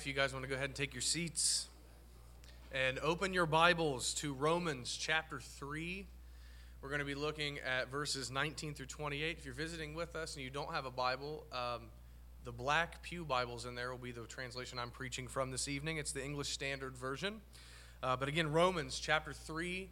If you guys want to go ahead and take your seats and open your Bibles to Romans chapter 3. We're going to be looking at verses 19 through 28. If you're visiting with us and you don't have a Bible, um, the black Pew Bibles in there will be the translation I'm preaching from this evening. It's the English Standard Version. Uh, but again, Romans chapter 3,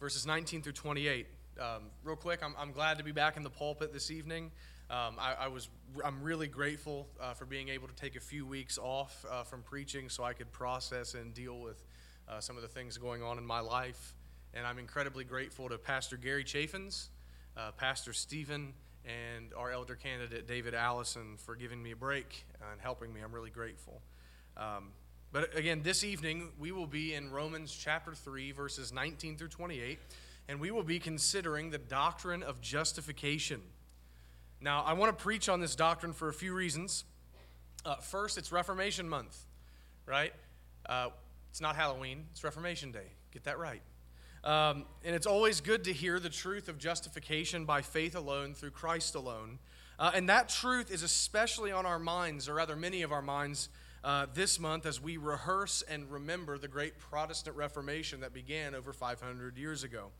verses 19 through 28. Um, real quick, I'm, I'm glad to be back in the pulpit this evening. Um, I, I, was I'm really grateful uh, for being able to take a few weeks off uh, from preaching so I could process and deal with uh, some of the things going on in my life. And I'm incredibly grateful to Pastor Gary Chaffins, uh, Pastor Stephen, and our elder candidate David Allison for giving me a break and helping me. I'm really grateful. Um, but again, this evening we will be in Romans chapter 3, verses 19 through 28, and we will be considering the doctrine of justification. Now, I want to preach on this doctrine for a few reasons. Uh, first, it's Reformation Month, right? Uh, it's not Halloween, it's Reformation Day. Get that right. Um, and it's always good to hear the truth of justification by faith alone through Christ alone. Uh, and that truth is especially on our minds, or rather, many of our minds, uh, this month as we rehearse and remember the great Protestant Reformation that began over 500 years ago.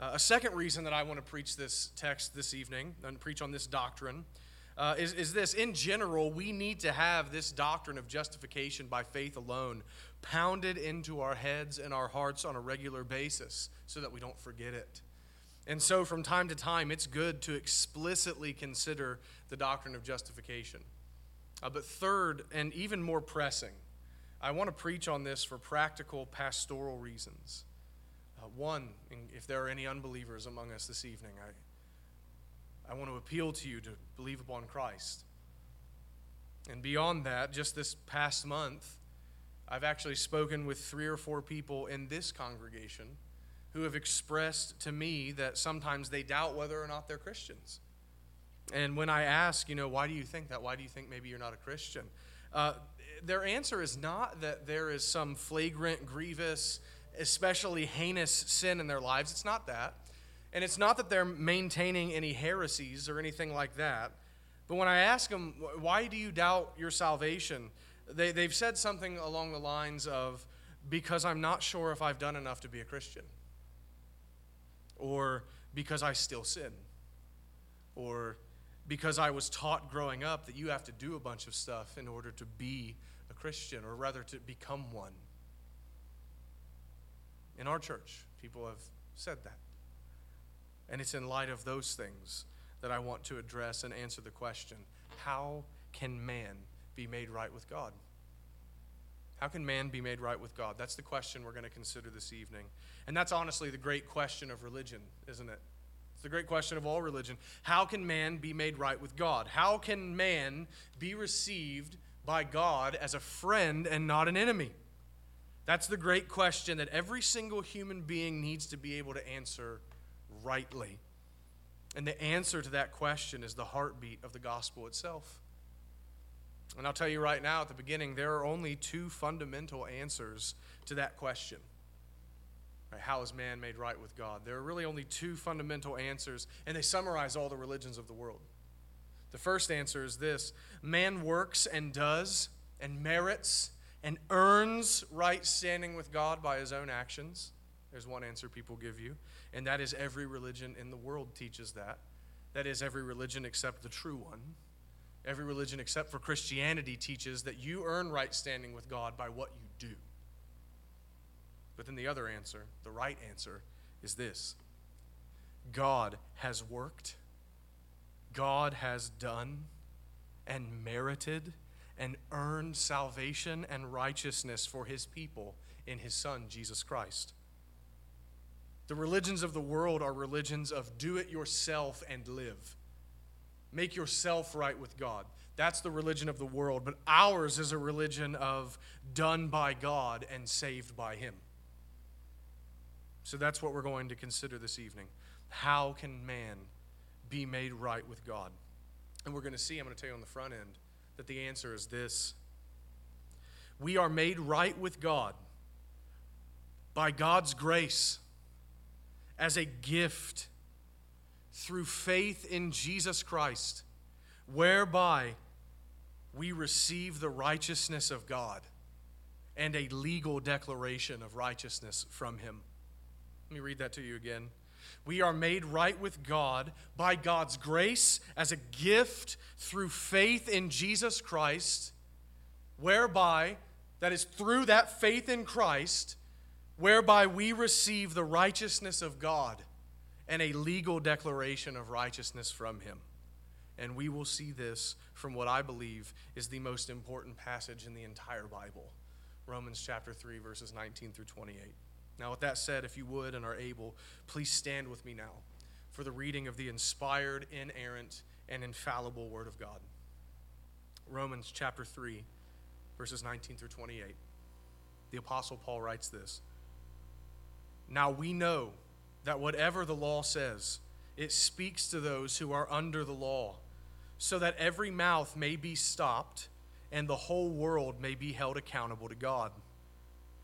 Uh, a second reason that I want to preach this text this evening and preach on this doctrine uh, is, is this. In general, we need to have this doctrine of justification by faith alone pounded into our heads and our hearts on a regular basis so that we don't forget it. And so, from time to time, it's good to explicitly consider the doctrine of justification. Uh, but, third, and even more pressing, I want to preach on this for practical pastoral reasons. Uh, one, if there are any unbelievers among us this evening, I, I want to appeal to you to believe upon Christ. And beyond that, just this past month, I've actually spoken with three or four people in this congregation who have expressed to me that sometimes they doubt whether or not they're Christians. And when I ask, you know, why do you think that? Why do you think maybe you're not a Christian? Uh, their answer is not that there is some flagrant, grievous, especially heinous sin in their lives. It's not that. And it's not that they're maintaining any heresies or anything like that. But when I ask them, why do you doubt your salvation? They, they've said something along the lines of, because I'm not sure if I've done enough to be a Christian. Or because I still sin. Or because I was taught growing up that you have to do a bunch of stuff in order to be a Christian, or rather to become one. In our church, people have said that. And it's in light of those things that I want to address and answer the question how can man be made right with God? How can man be made right with God? That's the question we're going to consider this evening. And that's honestly the great question of religion, isn't it? It's the great question of all religion. How can man be made right with God? How can man be received by God as a friend and not an enemy? That's the great question that every single human being needs to be able to answer rightly. And the answer to that question is the heartbeat of the gospel itself. And I'll tell you right now at the beginning, there are only two fundamental answers to that question. Right, how is man made right with God? There are really only two fundamental answers, and they summarize all the religions of the world. The first answer is this man works and does and merits and earns right standing with God by his own actions. There's one answer people give you, and that is every religion in the world teaches that. That is, every religion except the true one. Every religion except for Christianity teaches that you earn right standing with God by what you do. But then the other answer, the right answer, is this God has worked, God has done, and merited and earned salvation and righteousness for his people in his Son, Jesus Christ. The religions of the world are religions of do it yourself and live. Make yourself right with God. That's the religion of the world. But ours is a religion of done by God and saved by Him. So that's what we're going to consider this evening. How can man be made right with God? And we're going to see, I'm going to tell you on the front end, that the answer is this We are made right with God by God's grace as a gift through faith in Jesus Christ, whereby we receive the righteousness of God and a legal declaration of righteousness from Him. Let me read that to you again. We are made right with God by God's grace as a gift through faith in Jesus Christ, whereby, that is through that faith in Christ, whereby we receive the righteousness of God and a legal declaration of righteousness from Him. And we will see this from what I believe is the most important passage in the entire Bible Romans chapter 3, verses 19 through 28. Now, with that said, if you would and are able, please stand with me now for the reading of the inspired, inerrant, and infallible Word of God. Romans chapter 3, verses 19 through 28. The Apostle Paul writes this Now we know that whatever the law says, it speaks to those who are under the law, so that every mouth may be stopped and the whole world may be held accountable to God.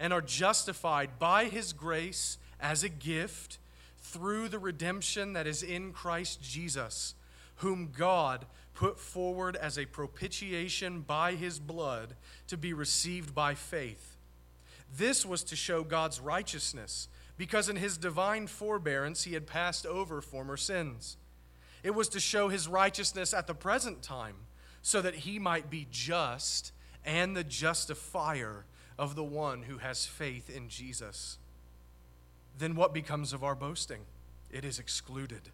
and are justified by his grace as a gift through the redemption that is in Christ Jesus, whom God put forward as a propitiation by his blood to be received by faith. This was to show God's righteousness because in his divine forbearance he had passed over former sins. It was to show his righteousness at the present time, so that he might be just and the justifier of the one who has faith in Jesus. Then what becomes of our boasting? It is excluded.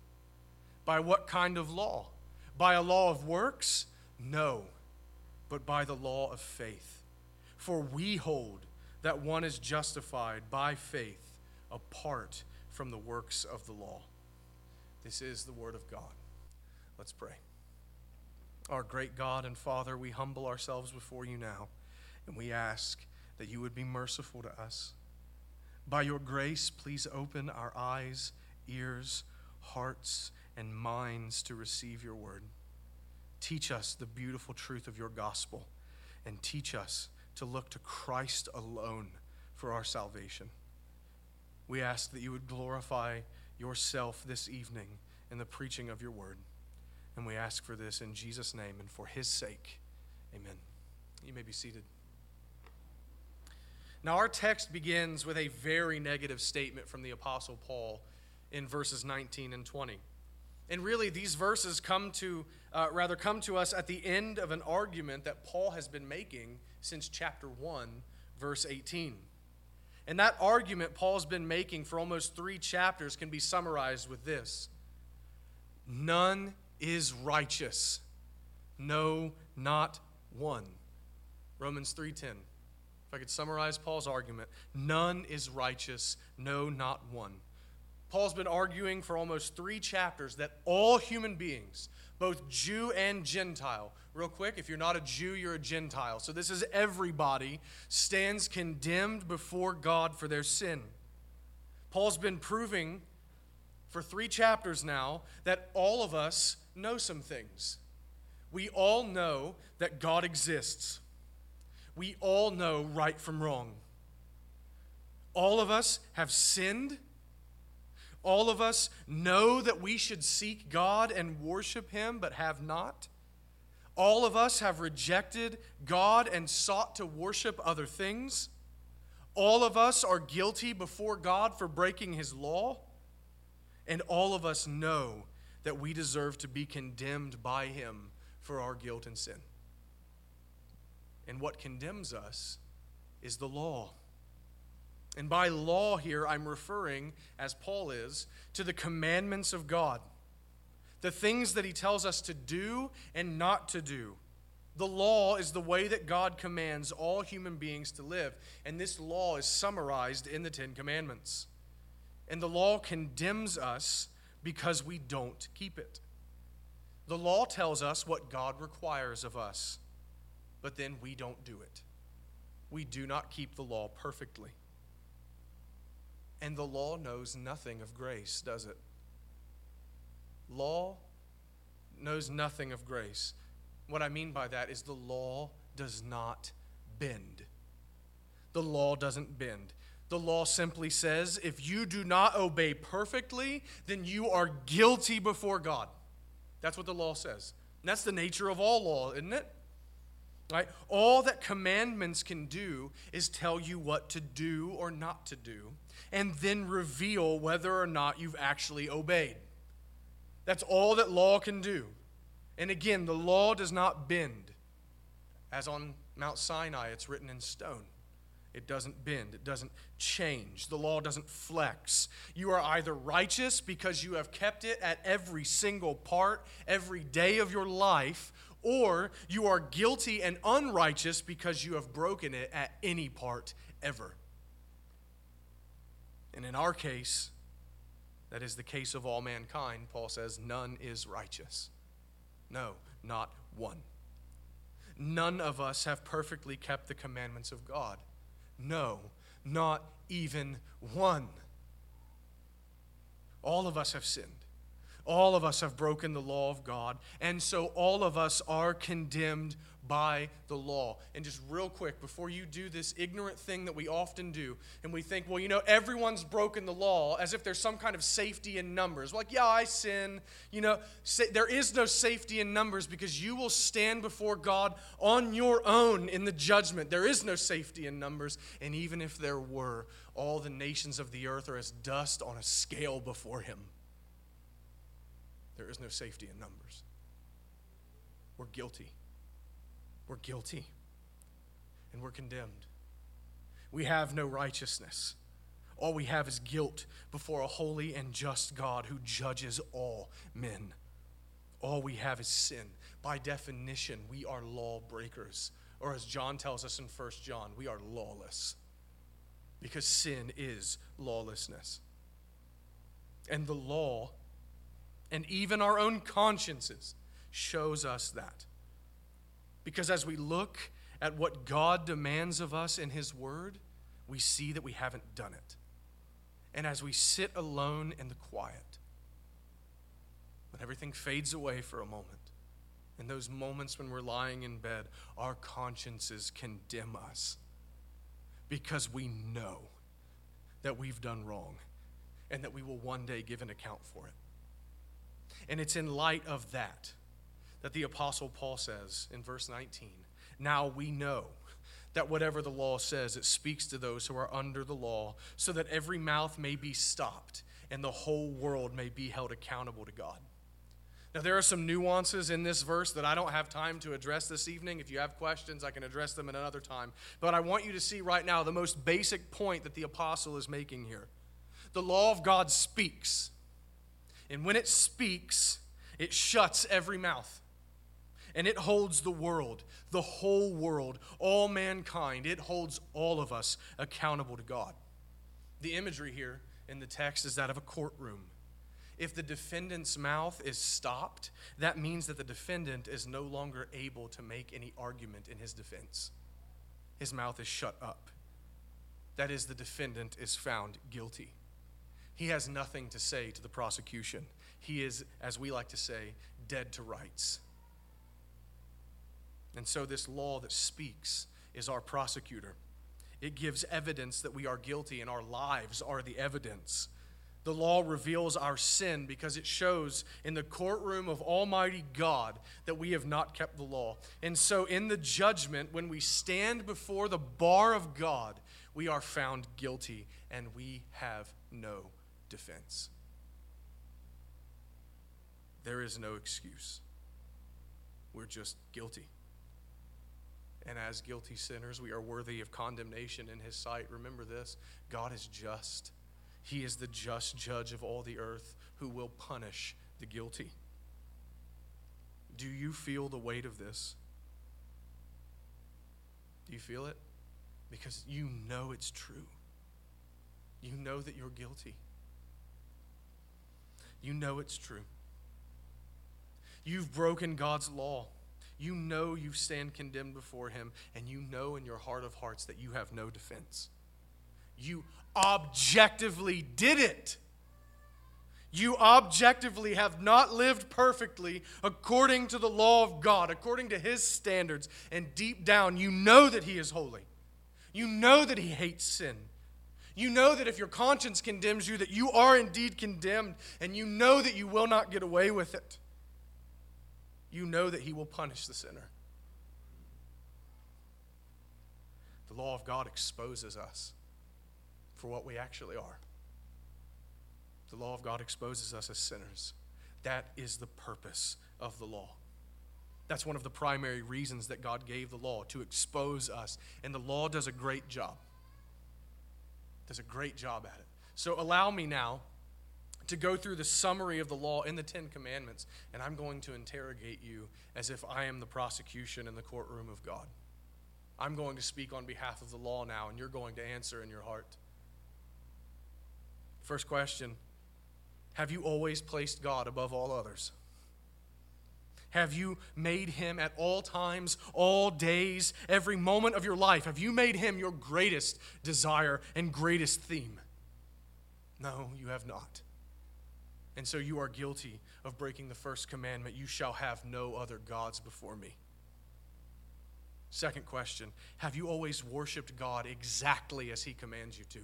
By what kind of law? By a law of works? No, but by the law of faith. For we hold that one is justified by faith apart from the works of the law. This is the word of God. Let's pray. Our great God and Father, we humble ourselves before you now, and we ask that you would be merciful to us. By your grace, please open our eyes, ears, hearts, and minds to receive your word. Teach us the beautiful truth of your gospel, and teach us to look to Christ alone for our salvation. We ask that you would glorify yourself this evening in the preaching of your word. And we ask for this in Jesus' name and for his sake. Amen. You may be seated. Now, our text begins with a very negative statement from the Apostle Paul in verses 19 and 20. And really, these verses come to, uh, rather, come to us at the end of an argument that Paul has been making since chapter 1, verse 18. And that argument Paul's been making for almost three chapters can be summarized with this None is righteous. No, not one. Romans 3:10. If I could summarize Paul's argument, none is righteous, no, not one. Paul's been arguing for almost three chapters that all human beings, both Jew and Gentile, real quick, if you're not a Jew, you're a Gentile. So this is everybody stands condemned before God for their sin. Paul's been proving for three chapters now that all of us know some things. We all know that God exists. We all know right from wrong. All of us have sinned. All of us know that we should seek God and worship Him, but have not. All of us have rejected God and sought to worship other things. All of us are guilty before God for breaking his law. And all of us know that we deserve to be condemned by him for our guilt and sin. And what condemns us is the law. And by law here, I'm referring, as Paul is, to the commandments of God the things that he tells us to do and not to do. The law is the way that God commands all human beings to live, and this law is summarized in the Ten Commandments. And the law condemns us because we don't keep it. The law tells us what God requires of us, but then we don't do it. We do not keep the law perfectly. And the law knows nothing of grace, does it? Law knows nothing of grace. What I mean by that is the law does not bend. The law doesn't bend. The law simply says if you do not obey perfectly, then you are guilty before God. That's what the law says. And that's the nature of all law, isn't it? Right? All that commandments can do is tell you what to do or not to do, and then reveal whether or not you've actually obeyed. That's all that law can do. And again, the law does not bend. As on Mount Sinai, it's written in stone. It doesn't bend, it doesn't change. The law doesn't flex. You are either righteous because you have kept it at every single part, every day of your life, or you are guilty and unrighteous because you have broken it at any part ever. And in our case, that is the case of all mankind. Paul says, none is righteous. No, not one. None of us have perfectly kept the commandments of God. No, not even one. All of us have sinned. All of us have broken the law of God, and so all of us are condemned by the law. And just real quick, before you do this ignorant thing that we often do, and we think, well, you know, everyone's broken the law as if there's some kind of safety in numbers. Like, yeah, I sin. You know, there is no safety in numbers because you will stand before God on your own in the judgment. There is no safety in numbers. And even if there were, all the nations of the earth are as dust on a scale before Him. There is no safety in numbers. We're guilty. We're guilty. And we're condemned. We have no righteousness. All we have is guilt before a holy and just God who judges all men. All we have is sin. By definition, we are lawbreakers. Or as John tells us in 1 John, we are lawless. Because sin is lawlessness. And the law and even our own consciences shows us that. Because as we look at what God demands of us in His Word, we see that we haven't done it. And as we sit alone in the quiet, when everything fades away for a moment, in those moments when we're lying in bed, our consciences condemn us because we know that we've done wrong and that we will one day give an account for it. And it's in light of that that the Apostle Paul says in verse 19 Now we know that whatever the law says, it speaks to those who are under the law, so that every mouth may be stopped and the whole world may be held accountable to God. Now, there are some nuances in this verse that I don't have time to address this evening. If you have questions, I can address them at another time. But I want you to see right now the most basic point that the apostle is making here. The law of God speaks. And when it speaks, it shuts every mouth. And it holds the world, the whole world, all mankind. It holds all of us accountable to God. The imagery here in the text is that of a courtroom. If the defendant's mouth is stopped, that means that the defendant is no longer able to make any argument in his defense. His mouth is shut up. That is, the defendant is found guilty. He has nothing to say to the prosecution. He is, as we like to say, dead to rights. And so, this law that speaks is our prosecutor. It gives evidence that we are guilty, and our lives are the evidence. The law reveals our sin because it shows in the courtroom of Almighty God that we have not kept the law. And so, in the judgment, when we stand before the bar of God, we are found guilty and we have no defense. There is no excuse. We're just guilty. And as guilty sinners, we are worthy of condemnation in His sight. Remember this God is just. He is the just judge of all the earth who will punish the guilty. Do you feel the weight of this? Do you feel it? Because you know it's true. You know that you're guilty. You know it's true. You've broken God's law. You know you stand condemned before Him, and you know in your heart of hearts that you have no defense. You objectively did it. You objectively have not lived perfectly according to the law of God, according to His standards, and deep down, you know that He is holy. You know that He hates sin. You know that if your conscience condemns you, that you are indeed condemned, and you know that you will not get away with it. You know that He will punish the sinner. The law of God exposes us for what we actually are. The law of God exposes us as sinners. That is the purpose of the law. That's one of the primary reasons that God gave the law to expose us. And the law does a great job. Does a great job at it. So allow me now to go through the summary of the law in the Ten Commandments, and I'm going to interrogate you as if I am the prosecution in the courtroom of God. I'm going to speak on behalf of the law now, and you're going to answer in your heart. First question Have you always placed God above all others? Have you made him at all times, all days, every moment of your life? Have you made him your greatest desire and greatest theme? No, you have not. And so you are guilty of breaking the first commandment you shall have no other gods before me. Second question Have you always worshiped God exactly as he commands you to?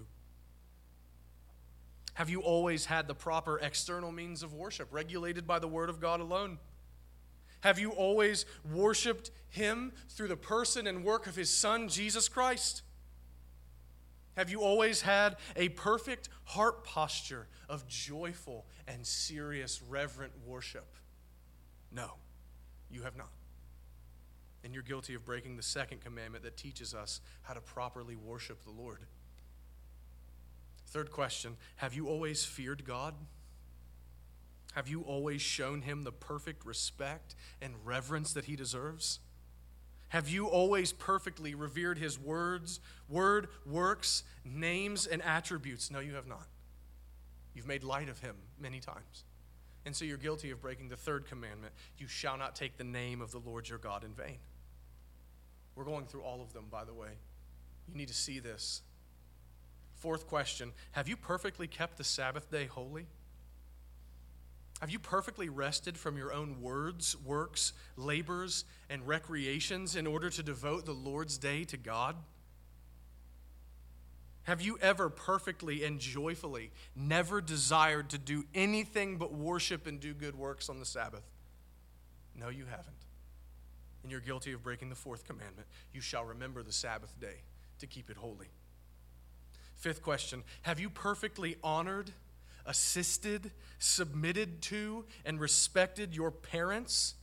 Have you always had the proper external means of worship regulated by the Word of God alone? Have you always worshiped Him through the person and work of His Son, Jesus Christ? Have you always had a perfect heart posture of joyful and serious, reverent worship? No, you have not. And you're guilty of breaking the second commandment that teaches us how to properly worship the Lord. Third question Have you always feared God? Have you always shown him the perfect respect and reverence that he deserves? Have you always perfectly revered his words, word, works, names, and attributes? No, you have not. You've made light of him many times. And so you're guilty of breaking the third commandment you shall not take the name of the Lord your God in vain. We're going through all of them, by the way. You need to see this. Fourth question Have you perfectly kept the Sabbath day holy? Have you perfectly rested from your own words, works, labors, and recreations in order to devote the Lord's day to God? Have you ever perfectly and joyfully never desired to do anything but worship and do good works on the Sabbath? No, you haven't. And you're guilty of breaking the fourth commandment. You shall remember the Sabbath day to keep it holy. Fifth question Have you perfectly honored? Assisted, submitted to, and respected your parents,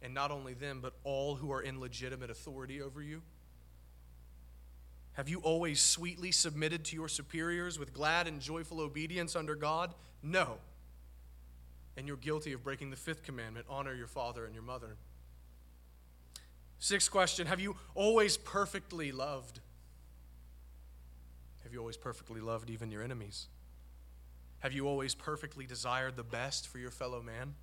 and not only them, but all who are in legitimate authority over you? Have you always sweetly submitted to your superiors with glad and joyful obedience under God? No. And you're guilty of breaking the fifth commandment honor your father and your mother. Sixth question Have you always perfectly loved? Have you always perfectly loved even your enemies? Have you always perfectly desired the best for your fellow man?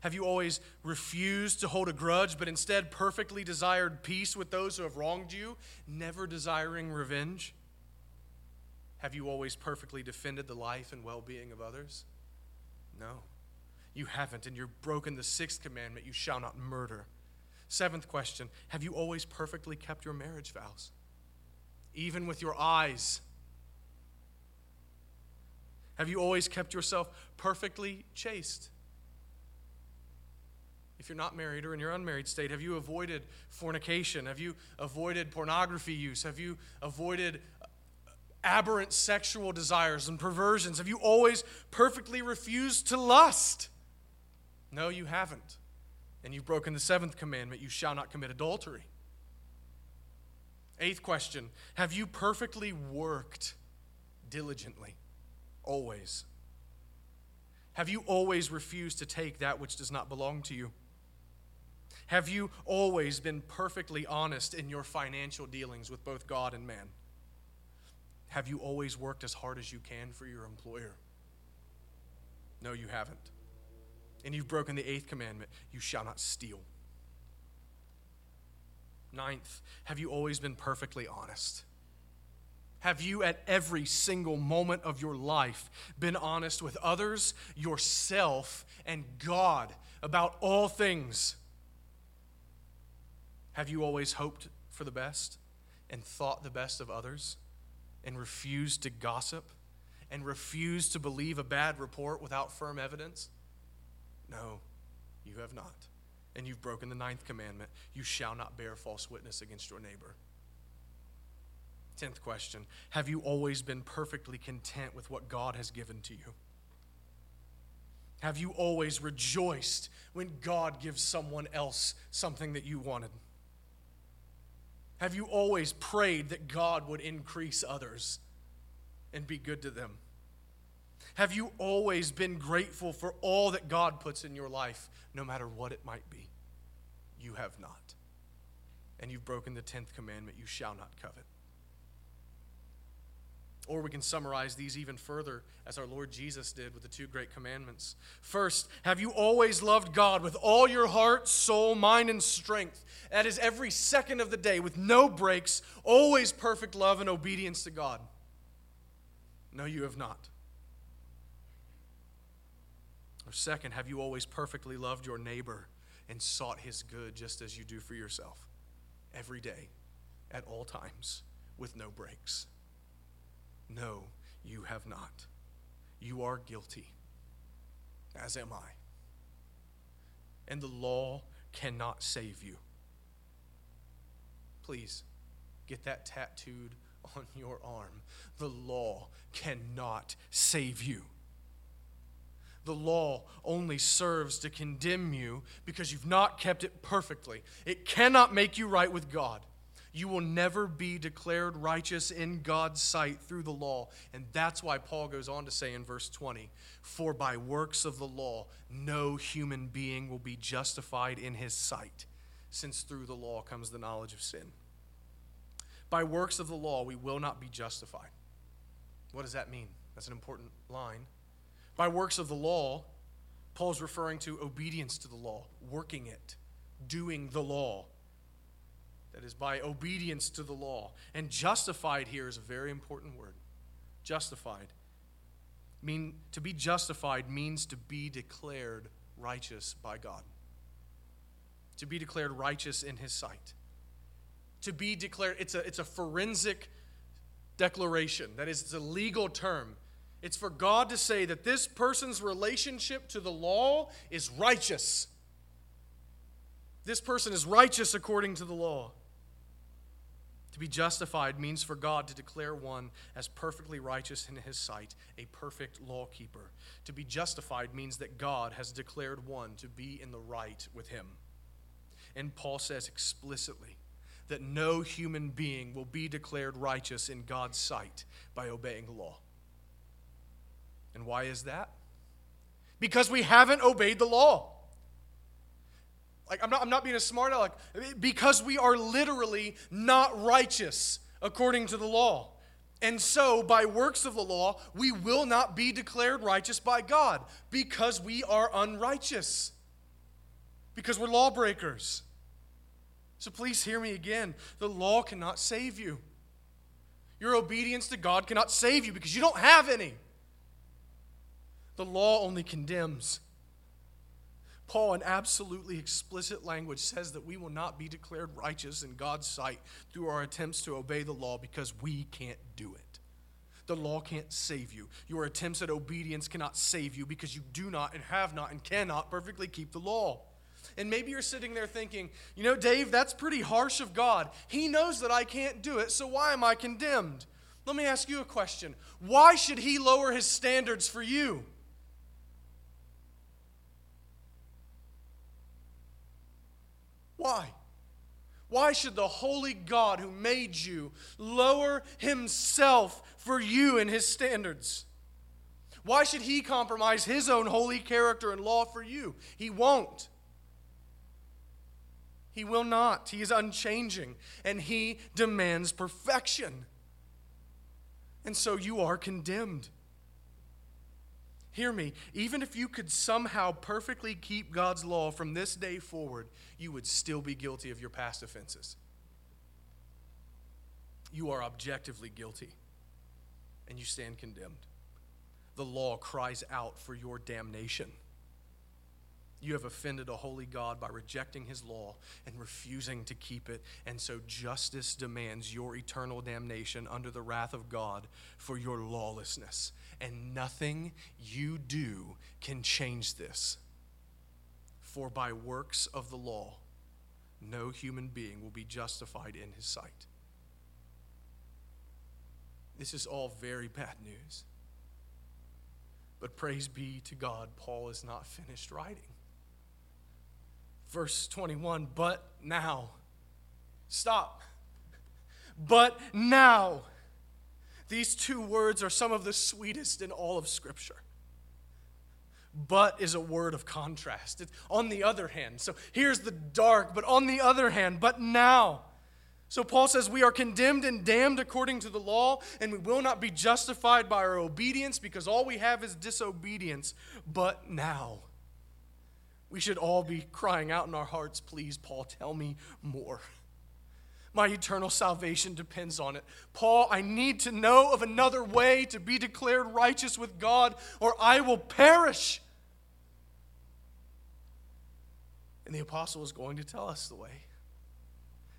Have you always refused to hold a grudge, but instead perfectly desired peace with those who have wronged you, never desiring revenge? Have you always perfectly defended the life and well being of others? No, you haven't, and you've broken the sixth commandment you shall not murder. Seventh question Have you always perfectly kept your marriage vows? Even with your eyes have you always kept yourself perfectly chaste? If you're not married or in your unmarried state, have you avoided fornication? Have you avoided pornography use? Have you avoided uh, aberrant sexual desires and perversions? Have you always perfectly refused to lust? No, you haven't. And you've broken the seventh commandment you shall not commit adultery. Eighth question Have you perfectly worked diligently? Always. Have you always refused to take that which does not belong to you? Have you always been perfectly honest in your financial dealings with both God and man? Have you always worked as hard as you can for your employer? No, you haven't. And you've broken the eighth commandment you shall not steal. Ninth, have you always been perfectly honest? Have you, at every single moment of your life, been honest with others, yourself, and God about all things? Have you always hoped for the best and thought the best of others and refused to gossip and refused to believe a bad report without firm evidence? No, you have not. And you've broken the ninth commandment you shall not bear false witness against your neighbor. Tenth question Have you always been perfectly content with what God has given to you? Have you always rejoiced when God gives someone else something that you wanted? Have you always prayed that God would increase others and be good to them? Have you always been grateful for all that God puts in your life, no matter what it might be? You have not. And you've broken the 10th commandment you shall not covet. Or we can summarize these even further as our Lord Jesus did with the two great commandments. First, have you always loved God with all your heart, soul, mind, and strength? That is every second of the day with no breaks, always perfect love and obedience to God. No, you have not. Or second, have you always perfectly loved your neighbor and sought his good just as you do for yourself? Every day, at all times, with no breaks. No, you have not. You are guilty, as am I. And the law cannot save you. Please get that tattooed on your arm. The law cannot save you. The law only serves to condemn you because you've not kept it perfectly. It cannot make you right with God you will never be declared righteous in God's sight through the law. And that's why Paul goes on to say in verse 20 For by works of the law, no human being will be justified in his sight, since through the law comes the knowledge of sin. By works of the law, we will not be justified. What does that mean? That's an important line. By works of the law, Paul's referring to obedience to the law, working it, doing the law that is by obedience to the law. And justified here is a very important word. Justified. Mean to be justified means to be declared righteous by God. To be declared righteous in his sight. To be declared it's a it's a forensic declaration. That is it's a legal term. It's for God to say that this person's relationship to the law is righteous. This person is righteous according to the law. To be justified means for God to declare one as perfectly righteous in his sight, a perfect law keeper. To be justified means that God has declared one to be in the right with him. And Paul says explicitly that no human being will be declared righteous in God's sight by obeying the law. And why is that? Because we haven't obeyed the law. Like, I'm not, I'm not being a smart aleck. Because we are literally not righteous according to the law. And so, by works of the law, we will not be declared righteous by God because we are unrighteous, because we're lawbreakers. So, please hear me again. The law cannot save you. Your obedience to God cannot save you because you don't have any. The law only condemns. Paul, in absolutely explicit language, says that we will not be declared righteous in God's sight through our attempts to obey the law because we can't do it. The law can't save you. Your attempts at obedience cannot save you because you do not and have not and cannot perfectly keep the law. And maybe you're sitting there thinking, you know, Dave, that's pretty harsh of God. He knows that I can't do it, so why am I condemned? Let me ask you a question. Why should He lower His standards for you? Why? Why should the holy God who made you lower himself for you and his standards? Why should he compromise his own holy character and law for you? He won't. He will not. He is unchanging and he demands perfection. And so you are condemned. Hear me, even if you could somehow perfectly keep God's law from this day forward, you would still be guilty of your past offenses. You are objectively guilty, and you stand condemned. The law cries out for your damnation. You have offended a holy God by rejecting his law and refusing to keep it. And so justice demands your eternal damnation under the wrath of God for your lawlessness. And nothing you do can change this. For by works of the law, no human being will be justified in his sight. This is all very bad news. But praise be to God, Paul is not finished writing. Verse 21 But now, stop. But now, these two words are some of the sweetest in all of Scripture. But is a word of contrast. It's on the other hand. So here's the dark, but on the other hand, but now. So Paul says, We are condemned and damned according to the law, and we will not be justified by our obedience because all we have is disobedience. But now, we should all be crying out in our hearts, Please, Paul, tell me more. My eternal salvation depends on it. Paul, I need to know of another way to be declared righteous with God, or I will perish. And the apostle is going to tell us the way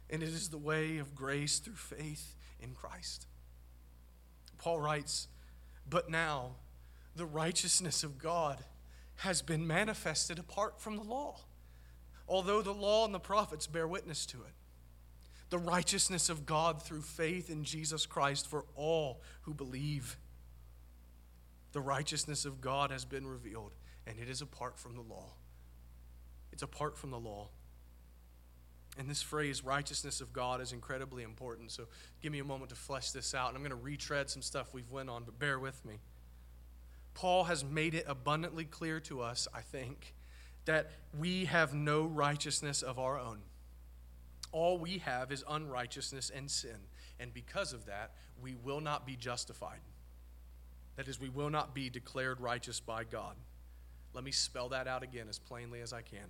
and it is the way of grace through faith in Christ. Paul writes, But now the righteousness of God has been manifested apart from the law, although the law and the prophets bear witness to it. The righteousness of God through faith in Jesus Christ for all who believe. The righteousness of God has been revealed, and it is apart from the law. It's apart from the law. And this phrase, righteousness of God, is incredibly important. So give me a moment to flesh this out. And I'm going to retread some stuff we've went on, but bear with me. Paul has made it abundantly clear to us, I think, that we have no righteousness of our own. All we have is unrighteousness and sin. And because of that, we will not be justified. That is, we will not be declared righteous by God. Let me spell that out again as plainly as I can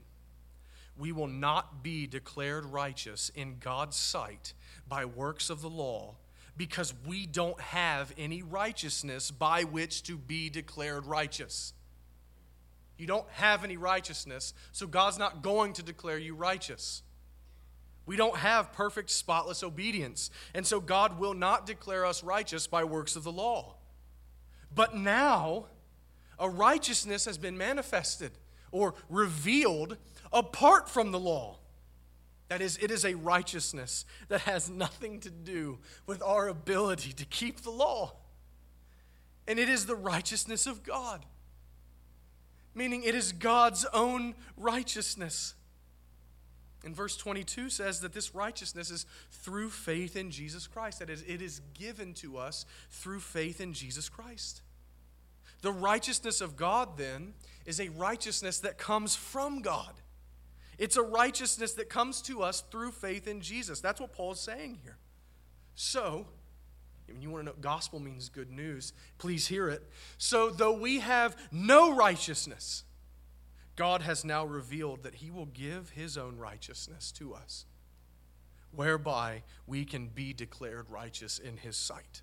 we will not be declared righteous in God's sight by works of the law because we don't have any righteousness by which to be declared righteous. You don't have any righteousness, so God's not going to declare you righteous. We don't have perfect, spotless obedience, and so God will not declare us righteous by works of the law. But now, a righteousness has been manifested or revealed apart from the law. That is, it is a righteousness that has nothing to do with our ability to keep the law. And it is the righteousness of God, meaning it is God's own righteousness. And verse 22 says that this righteousness is through faith in Jesus Christ. That is, it is given to us through faith in Jesus Christ. The righteousness of God, then, is a righteousness that comes from God. It's a righteousness that comes to us through faith in Jesus. That's what Paul is saying here. So, you want to know gospel means good news, please hear it. So, though we have no righteousness, God has now revealed that he will give his own righteousness to us, whereby we can be declared righteous in his sight.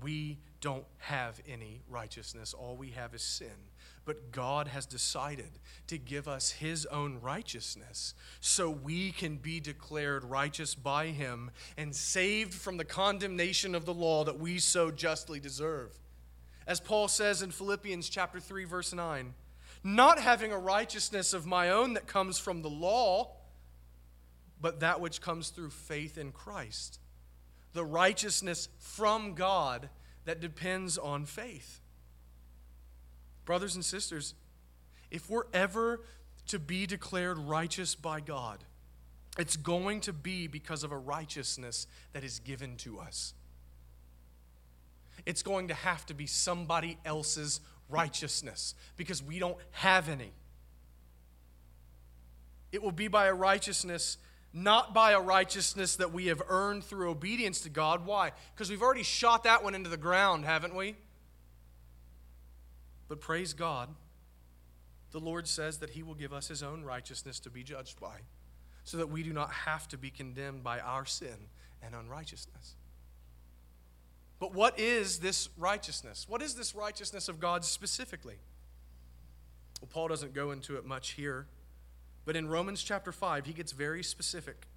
We don't have any righteousness, all we have is sin. But God has decided to give us His own righteousness so we can be declared righteous by Him and saved from the condemnation of the law that we so justly deserve. As Paul says in Philippians chapter 3 verse 9, not having a righteousness of my own that comes from the law, but that which comes through faith in Christ. The righteousness from God that depends on faith. Brothers and sisters, if we're ever to be declared righteous by God, it's going to be because of a righteousness that is given to us. It's going to have to be somebody else's righteousness because we don't have any. It will be by a righteousness, not by a righteousness that we have earned through obedience to God. Why? Because we've already shot that one into the ground, haven't we? But praise God, the Lord says that He will give us His own righteousness to be judged by, so that we do not have to be condemned by our sin and unrighteousness. But what is this righteousness? What is this righteousness of God specifically? Well, Paul doesn't go into it much here, but in Romans chapter 5, he gets very specific.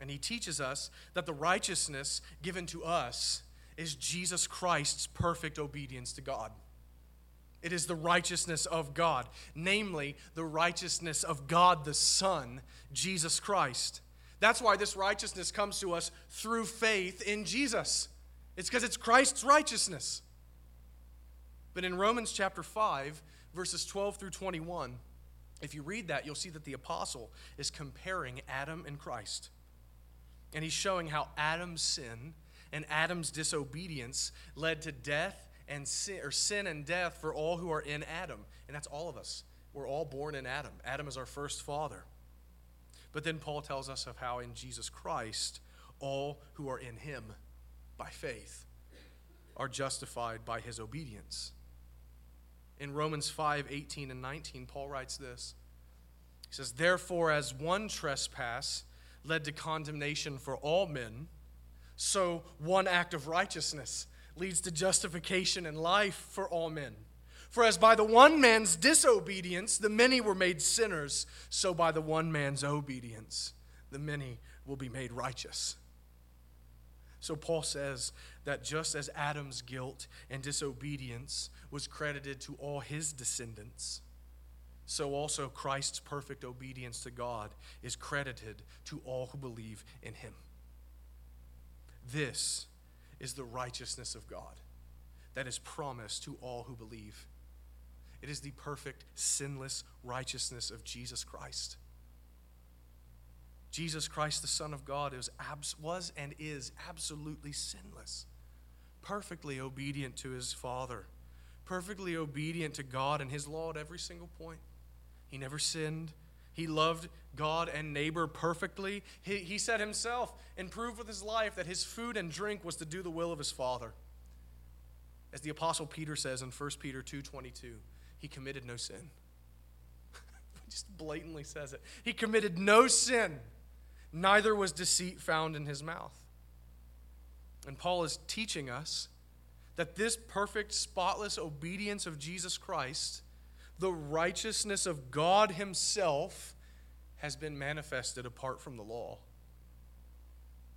And he teaches us that the righteousness given to us is Jesus Christ's perfect obedience to God. It is the righteousness of God, namely, the righteousness of God the Son, Jesus Christ. That's why this righteousness comes to us through faith in Jesus. It's because it's Christ's righteousness. But in Romans chapter 5, verses 12 through 21, if you read that, you'll see that the apostle is comparing Adam and Christ. And he's showing how Adam's sin and Adam's disobedience led to death and sin, or sin and death for all who are in Adam. And that's all of us. We're all born in Adam. Adam is our first father. But then Paul tells us of how in Jesus Christ, all who are in him by faith are justified by his obedience. In Romans 5 18 and 19, Paul writes this. He says, Therefore, as one trespass led to condemnation for all men, so one act of righteousness leads to justification and life for all men. For as by the one man's disobedience the many were made sinners, so by the one man's obedience the many will be made righteous. So Paul says that just as Adam's guilt and disobedience was credited to all his descendants, so also Christ's perfect obedience to God is credited to all who believe in him. This is the righteousness of God that is promised to all who believe. It is the perfect, sinless righteousness of Jesus Christ. Jesus Christ, the Son of God, is, was and is absolutely sinless, perfectly obedient to his Father, perfectly obedient to God and his law at every single point. He never sinned, he loved God and neighbor perfectly. He, he said himself and proved with his life that his food and drink was to do the will of his Father. As the apostle Peter says in 1 Peter 2:22, he committed no sin. he just blatantly says it. He committed no sin. Neither was deceit found in his mouth. And Paul is teaching us that this perfect, spotless obedience of Jesus Christ the righteousness of God Himself has been manifested apart from the law.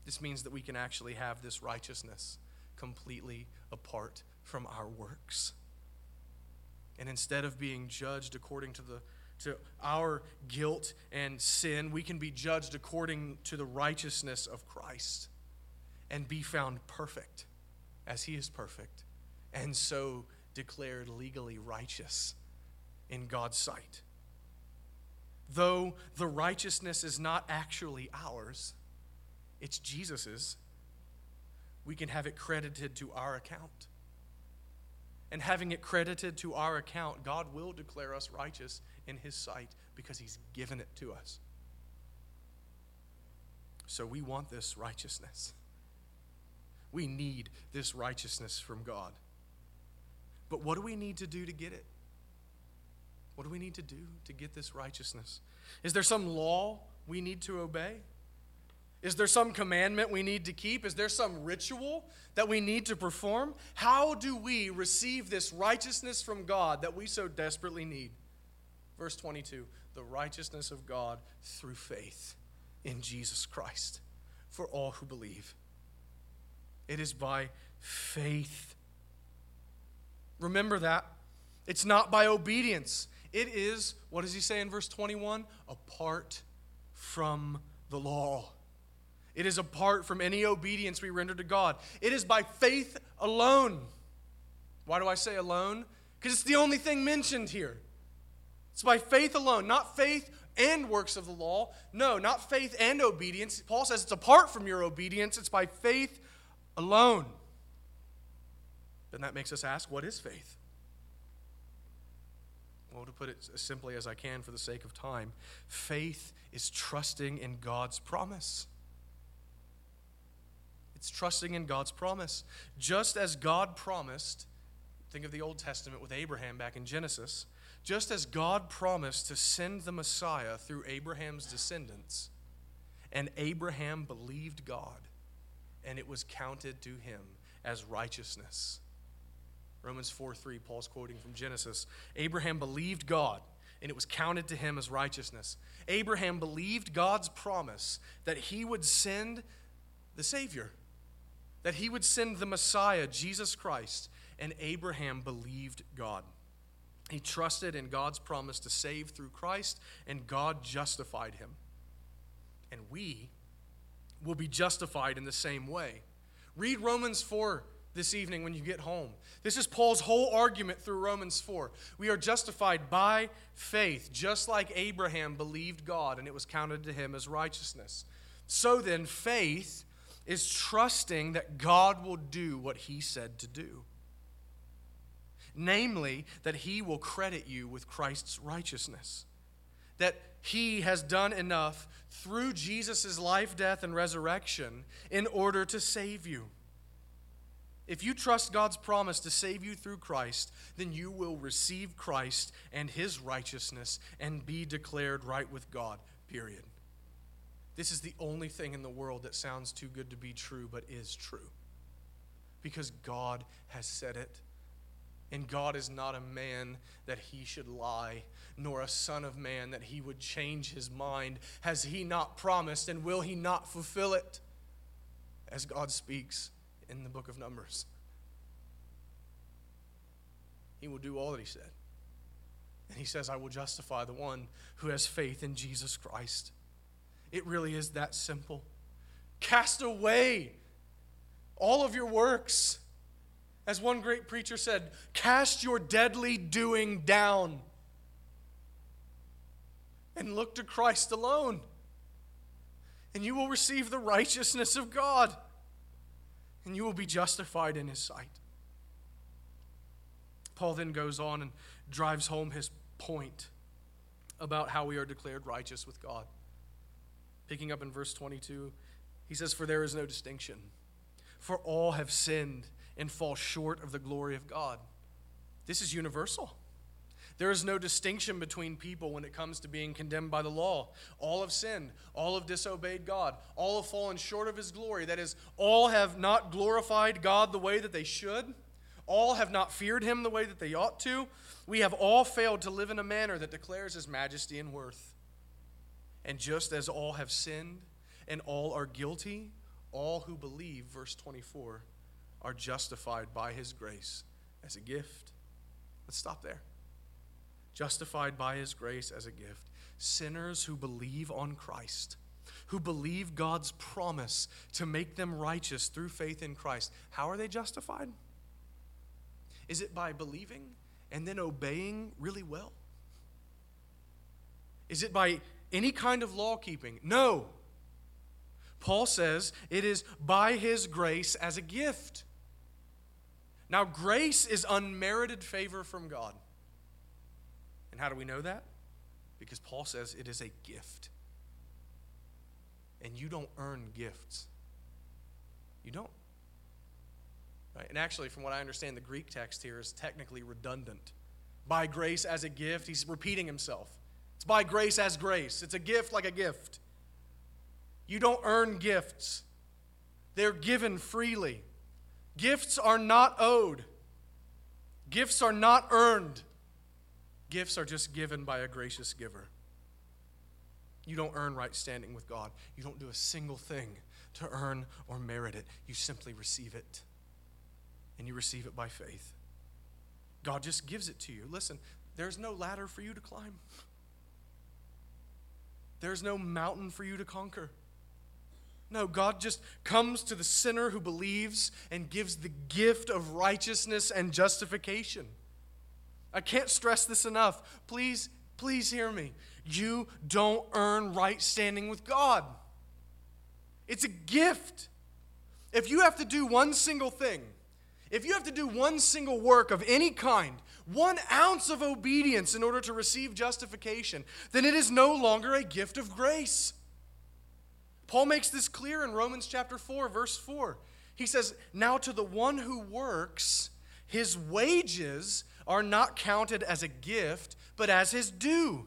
This means that we can actually have this righteousness completely apart from our works. And instead of being judged according to the to our guilt and sin, we can be judged according to the righteousness of Christ and be found perfect as he is perfect and so declared legally righteous in God's sight. Though the righteousness is not actually ours, it's Jesus's, we can have it credited to our account. And having it credited to our account, God will declare us righteous in His sight because He's given it to us. So we want this righteousness. We need this righteousness from God. But what do we need to do to get it? What do we need to do to get this righteousness? Is there some law we need to obey? Is there some commandment we need to keep? Is there some ritual that we need to perform? How do we receive this righteousness from God that we so desperately need? Verse 22 the righteousness of God through faith in Jesus Christ for all who believe. It is by faith. Remember that. It's not by obedience. It is, what does he say in verse 21? Apart from the law. It is apart from any obedience we render to God. It is by faith alone. Why do I say alone? Because it's the only thing mentioned here. It's by faith alone, not faith and works of the law. No, not faith and obedience. Paul says it's apart from your obedience, it's by faith alone. Then that makes us ask what is faith? Well, to put it as simply as I can for the sake of time, faith is trusting in God's promise. It's trusting in God's promise. Just as God promised, think of the Old Testament with Abraham back in Genesis, just as God promised to send the Messiah through Abraham's descendants, and Abraham believed God, and it was counted to him as righteousness. Romans 4 3, Paul's quoting from Genesis. Abraham believed God, and it was counted to him as righteousness. Abraham believed God's promise that he would send the Savior, that he would send the Messiah, Jesus Christ, and Abraham believed God. He trusted in God's promise to save through Christ, and God justified him. And we will be justified in the same way. Read Romans 4 this evening when you get home. This is Paul's whole argument through Romans 4. We are justified by faith, just like Abraham believed God and it was counted to him as righteousness. So then, faith is trusting that God will do what he said to do. Namely, that he will credit you with Christ's righteousness. That he has done enough through Jesus' life, death, and resurrection in order to save you. If you trust God's promise to save you through Christ, then you will receive Christ and his righteousness and be declared right with God, period. This is the only thing in the world that sounds too good to be true, but is true. Because God has said it. And God is not a man that he should lie, nor a son of man that he would change his mind. Has he not promised, and will he not fulfill it? As God speaks in the book of Numbers. He will do all that he said. And he says, I will justify the one who has faith in Jesus Christ. It really is that simple. Cast away all of your works. As one great preacher said, cast your deadly doing down and look to Christ alone, and you will receive the righteousness of God and you will be justified in his sight. Paul then goes on and drives home his point about how we are declared righteous with God. Picking up in verse 22, he says, For there is no distinction, for all have sinned and fall short of the glory of God. This is universal. There is no distinction between people when it comes to being condemned by the law. All have sinned, all have disobeyed God, all have fallen short of His glory. That is, all have not glorified God the way that they should, all have not feared Him the way that they ought to. We have all failed to live in a manner that declares His majesty and worth. And just as all have sinned and all are guilty, all who believe, verse 24, are justified by His grace as a gift. Let's stop there justified by his grace as a gift. Sinners who believe on Christ, who believe God's promise to make them righteous through faith in Christ. How are they justified? Is it by believing and then obeying really well? Is it by any kind of law keeping? No. Paul says it is by his grace as a gift. Now, grace is unmerited favor from God. And how do we know that? Because Paul says it is a gift. And you don't earn gifts. You don't. Right? And actually, from what I understand, the Greek text here is technically redundant. By grace as a gift, he's repeating himself. It's by grace as grace. It's a gift like a gift. You don't earn gifts, they're given freely. Gifts are not owed, gifts are not earned. Gifts are just given by a gracious giver. You don't earn right standing with God. You don't do a single thing to earn or merit it. You simply receive it. And you receive it by faith. God just gives it to you. Listen, there's no ladder for you to climb, there's no mountain for you to conquer. No, God just comes to the sinner who believes and gives the gift of righteousness and justification. I can't stress this enough. Please, please hear me. You don't earn right standing with God, it's a gift. If you have to do one single thing, if you have to do one single work of any kind, one ounce of obedience in order to receive justification, then it is no longer a gift of grace. Paul makes this clear in Romans chapter 4, verse 4. He says, Now to the one who works, his wages are not counted as a gift, but as his due.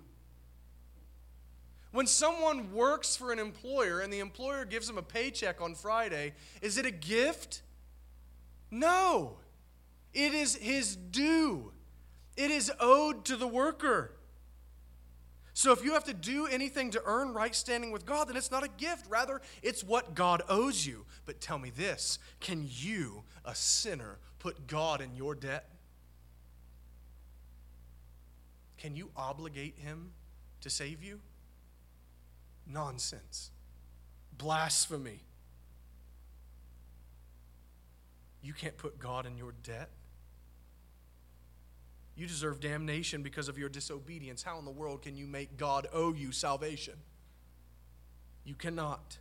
When someone works for an employer and the employer gives them a paycheck on Friday, is it a gift? No. It is his due. It is owed to the worker. So if you have to do anything to earn right standing with God, then it's not a gift. Rather, it's what God owes you. But tell me this can you, a sinner, put God in your debt? Can you obligate him to save you? Nonsense. Blasphemy. You can't put God in your debt. You deserve damnation because of your disobedience. How in the world can you make God owe you salvation? You cannot.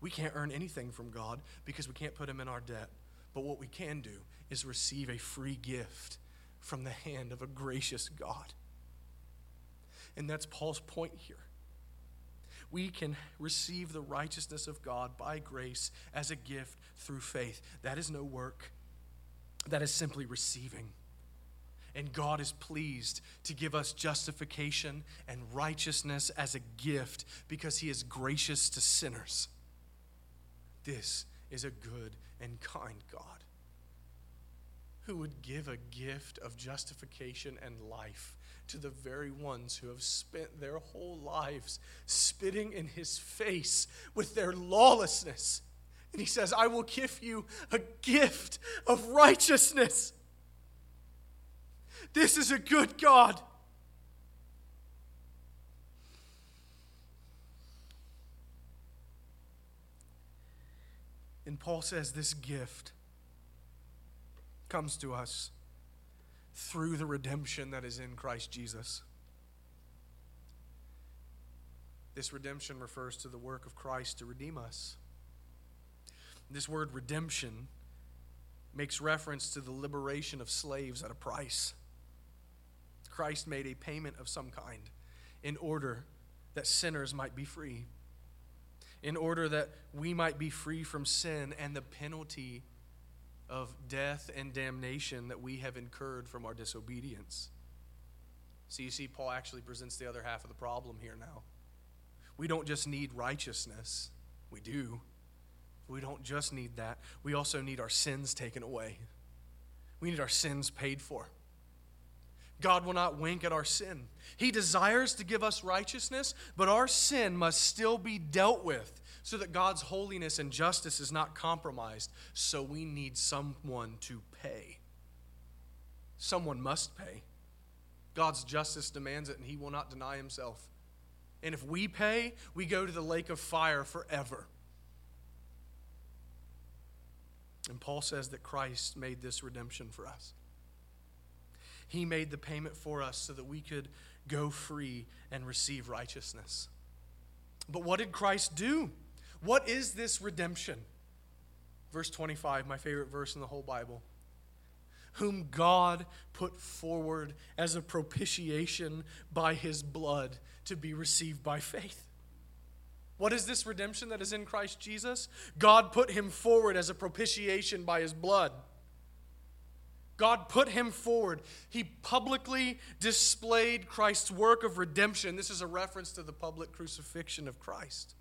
We can't earn anything from God because we can't put Him in our debt. But what we can do is receive a free gift from the hand of a gracious God. And that's Paul's point here. We can receive the righteousness of God by grace as a gift through faith. That is no work, that is simply receiving. And God is pleased to give us justification and righteousness as a gift because He is gracious to sinners. This is a good and kind God who would give a gift of justification and life to the very ones who have spent their whole lives spitting in His face with their lawlessness. And He says, I will give you a gift of righteousness. This is a good God. And Paul says this gift comes to us through the redemption that is in Christ Jesus. This redemption refers to the work of Christ to redeem us. This word redemption makes reference to the liberation of slaves at a price. Christ made a payment of some kind in order that sinners might be free, in order that we might be free from sin and the penalty of death and damnation that we have incurred from our disobedience. So you see, Paul actually presents the other half of the problem here now. We don't just need righteousness, we do. We don't just need that, we also need our sins taken away. We need our sins paid for. God will not wink at our sin. He desires to give us righteousness, but our sin must still be dealt with so that God's holiness and justice is not compromised. So we need someone to pay. Someone must pay. God's justice demands it, and He will not deny Himself. And if we pay, we go to the lake of fire forever. And Paul says that Christ made this redemption for us. He made the payment for us so that we could go free and receive righteousness. But what did Christ do? What is this redemption? Verse 25, my favorite verse in the whole Bible. Whom God put forward as a propitiation by his blood to be received by faith. What is this redemption that is in Christ Jesus? God put him forward as a propitiation by his blood. God put him forward. He publicly displayed Christ's work of redemption. This is a reference to the public crucifixion of Christ.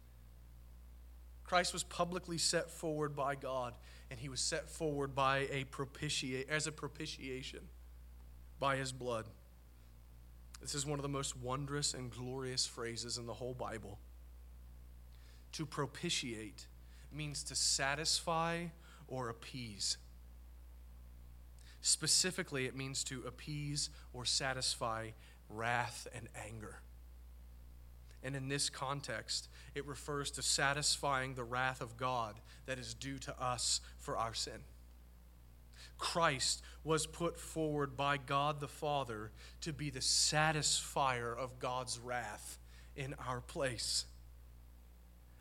Christ was publicly set forward by God, and he was set forward by a propitiate as a propitiation by his blood. This is one of the most wondrous and glorious phrases in the whole Bible. To propitiate means to satisfy or appease. Specifically, it means to appease or satisfy wrath and anger. And in this context, it refers to satisfying the wrath of God that is due to us for our sin. Christ was put forward by God the Father to be the satisfier of God's wrath in our place.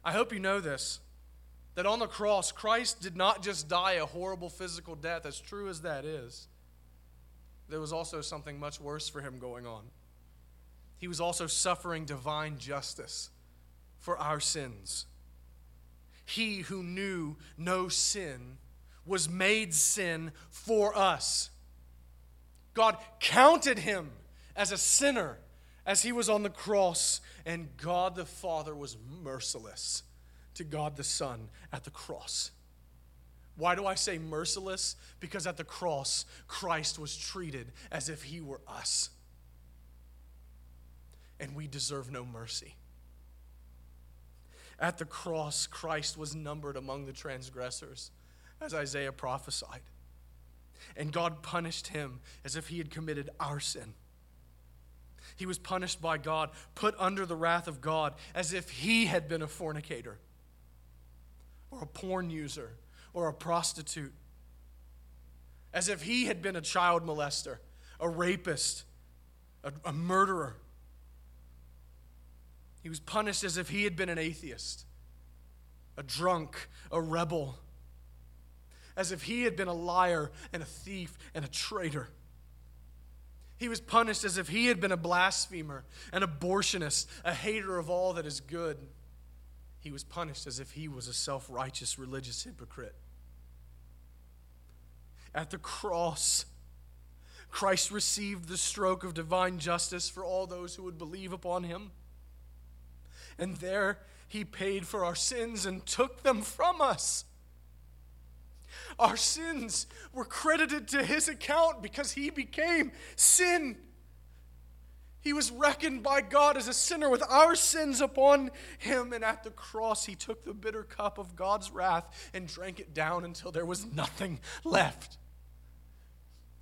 I hope you know this that on the cross, Christ did not just die a horrible physical death, as true as that is. There was also something much worse for him going on. He was also suffering divine justice for our sins. He who knew no sin was made sin for us. God counted him as a sinner as he was on the cross, and God the Father was merciless to God the Son at the cross. Why do I say merciless? Because at the cross, Christ was treated as if he were us. And we deserve no mercy. At the cross, Christ was numbered among the transgressors, as Isaiah prophesied. And God punished him as if he had committed our sin. He was punished by God, put under the wrath of God, as if he had been a fornicator or a porn user or a prostitute, as if he had been a child molester, a rapist, a, a murderer. He was punished as if he had been an atheist, a drunk, a rebel, as if he had been a liar and a thief and a traitor. He was punished as if he had been a blasphemer, an abortionist, a hater of all that is good he was punished as if he was a self righteous religious hypocrite. At the cross, Christ received the stroke of divine justice for all those who would believe upon him. And there he paid for our sins and took them from us. Our sins were credited to his account because he became sin he was reckoned by God as a sinner with our sins upon him. And at the cross, he took the bitter cup of God's wrath and drank it down until there was nothing left.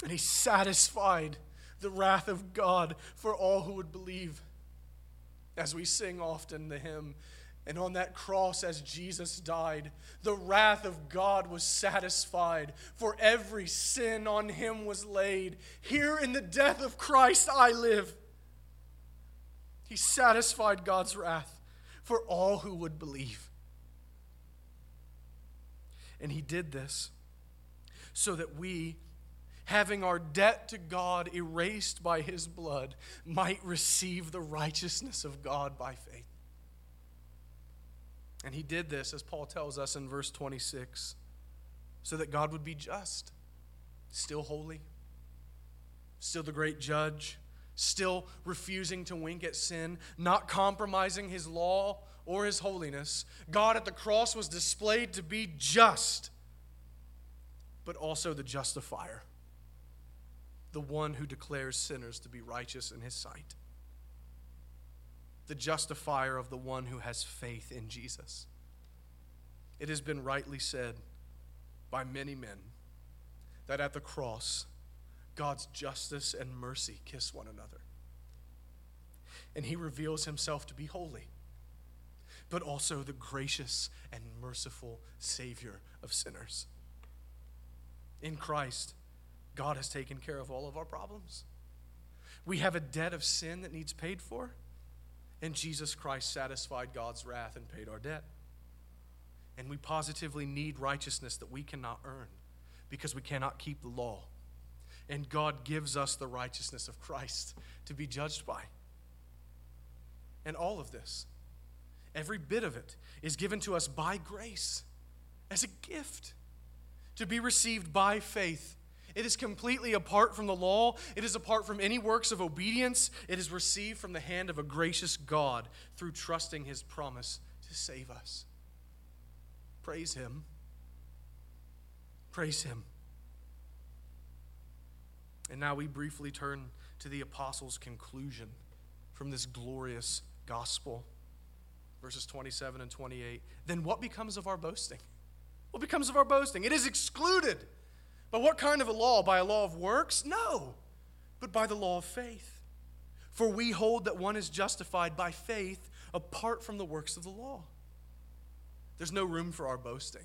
And he satisfied the wrath of God for all who would believe. As we sing often the hymn, and on that cross, as Jesus died, the wrath of God was satisfied, for every sin on him was laid. Here in the death of Christ I live he satisfied God's wrath for all who would believe. And he did this so that we, having our debt to God erased by his blood, might receive the righteousness of God by faith. And he did this, as Paul tells us in verse 26, so that God would be just, still holy, still the great judge still refusing to wink at sin, not compromising his law or his holiness. God at the cross was displayed to be just, but also the justifier, the one who declares sinners to be righteous in his sight, the justifier of the one who has faith in Jesus. It has been rightly said by many men that at the cross, God's justice and mercy kiss one another. And he reveals himself to be holy, but also the gracious and merciful Savior of sinners. In Christ, God has taken care of all of our problems. We have a debt of sin that needs paid for, and Jesus Christ satisfied God's wrath and paid our debt. And we positively need righteousness that we cannot earn because we cannot keep the law and God gives us the righteousness of Christ to be judged by. And all of this, every bit of it, is given to us by grace as a gift to be received by faith. It is completely apart from the law. It is apart from any works of obedience. It is received from the hand of a gracious God through trusting his promise to save us. Praise him. Praise him. And now we briefly turn to the apostles' conclusion from this glorious gospel. Verses 27 and 28. Then what becomes of our boasting? What becomes of our boasting? It is excluded. But what kind of a law? By a law of works? No, but by the law of faith. For we hold that one is justified by faith apart from the works of the law. There's no room for our boasting.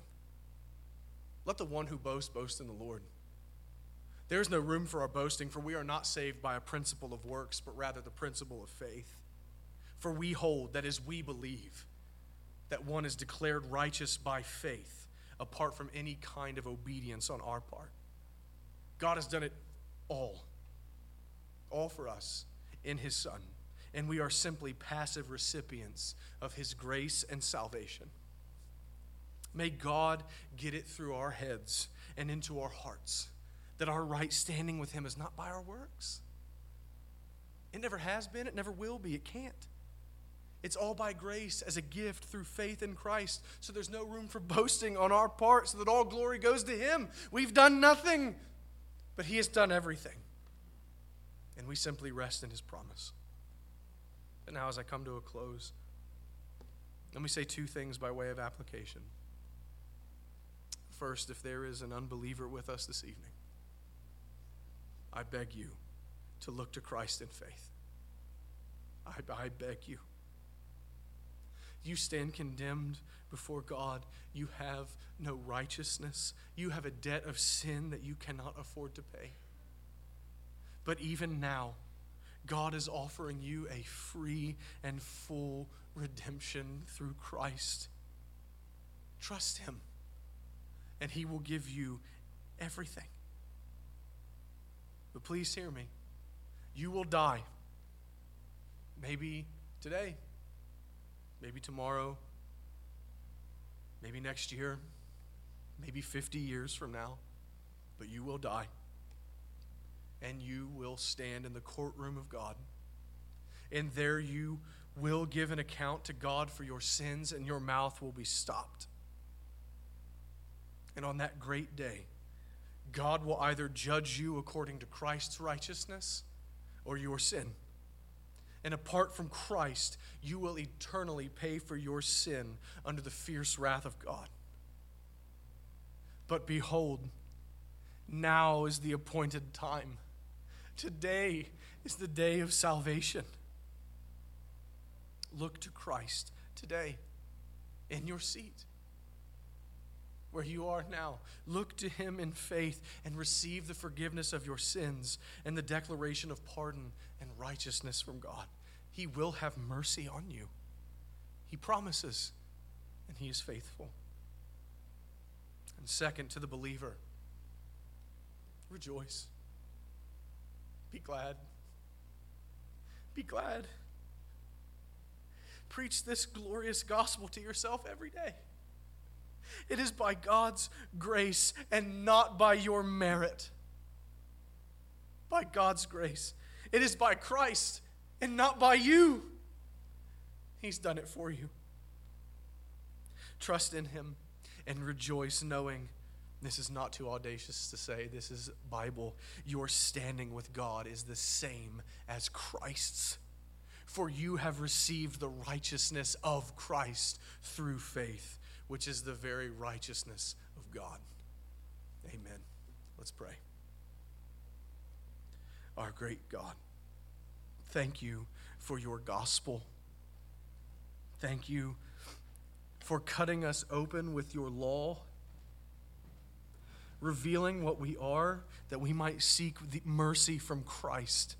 Let the one who boasts boast in the Lord. There is no room for our boasting, for we are not saved by a principle of works, but rather the principle of faith. For we hold, that is, we believe, that one is declared righteous by faith, apart from any kind of obedience on our part. God has done it all, all for us in His Son, and we are simply passive recipients of His grace and salvation. May God get it through our heads and into our hearts that our right standing with Him is not by our works. It never has been, it never will be, it can't. It's all by grace as a gift through faith in Christ. So there's no room for boasting on our part, so that all glory goes to Him. We've done nothing, but He has done everything. And we simply rest in His promise. And now, as I come to a close, let me say two things by way of application. First, if there is an unbeliever with us this evening, I beg you to look to Christ in faith. I, I beg you you stand condemned before God. You have no righteousness. You have a debt of sin that you cannot afford to pay. But even now, God is offering you a free and full redemption through Christ. Trust Him, and He will give you everything. But please hear me. You will die. Maybe today maybe tomorrow, maybe next year, maybe 50 years from now, but you will die. And you will stand in the courtroom of God. And there you will give an account to God for your sins, and your mouth will be stopped. And on that great day, God will either judge you according to Christ's righteousness or your sin. And apart from Christ, you will eternally pay for your sin under the fierce wrath of God. But behold, now is the appointed time. Today is the day of salvation. Look to Christ today in your seat where you are now. Look to him in faith and receive the forgiveness of your sins and the declaration of pardon and righteousness from God. He will have mercy on you. He promises, and he is faithful. And second, to the believer, rejoice. Be glad. Be glad. Preach this glorious gospel to yourself every day. It is by God's grace and not by your merit. By God's grace. It is by Christ and not by you. He's done it for you. Trust in Him and rejoice knowing this is not too audacious to say, this is Bible. Your standing with God is the same as Christ's. For you have received the righteousness of Christ through faith which is the very righteousness of God. Amen. Let's pray. Our great God, thank you for your gospel. Thank you for cutting us open with your law, revealing what we are, that we might seek mercy from Christ.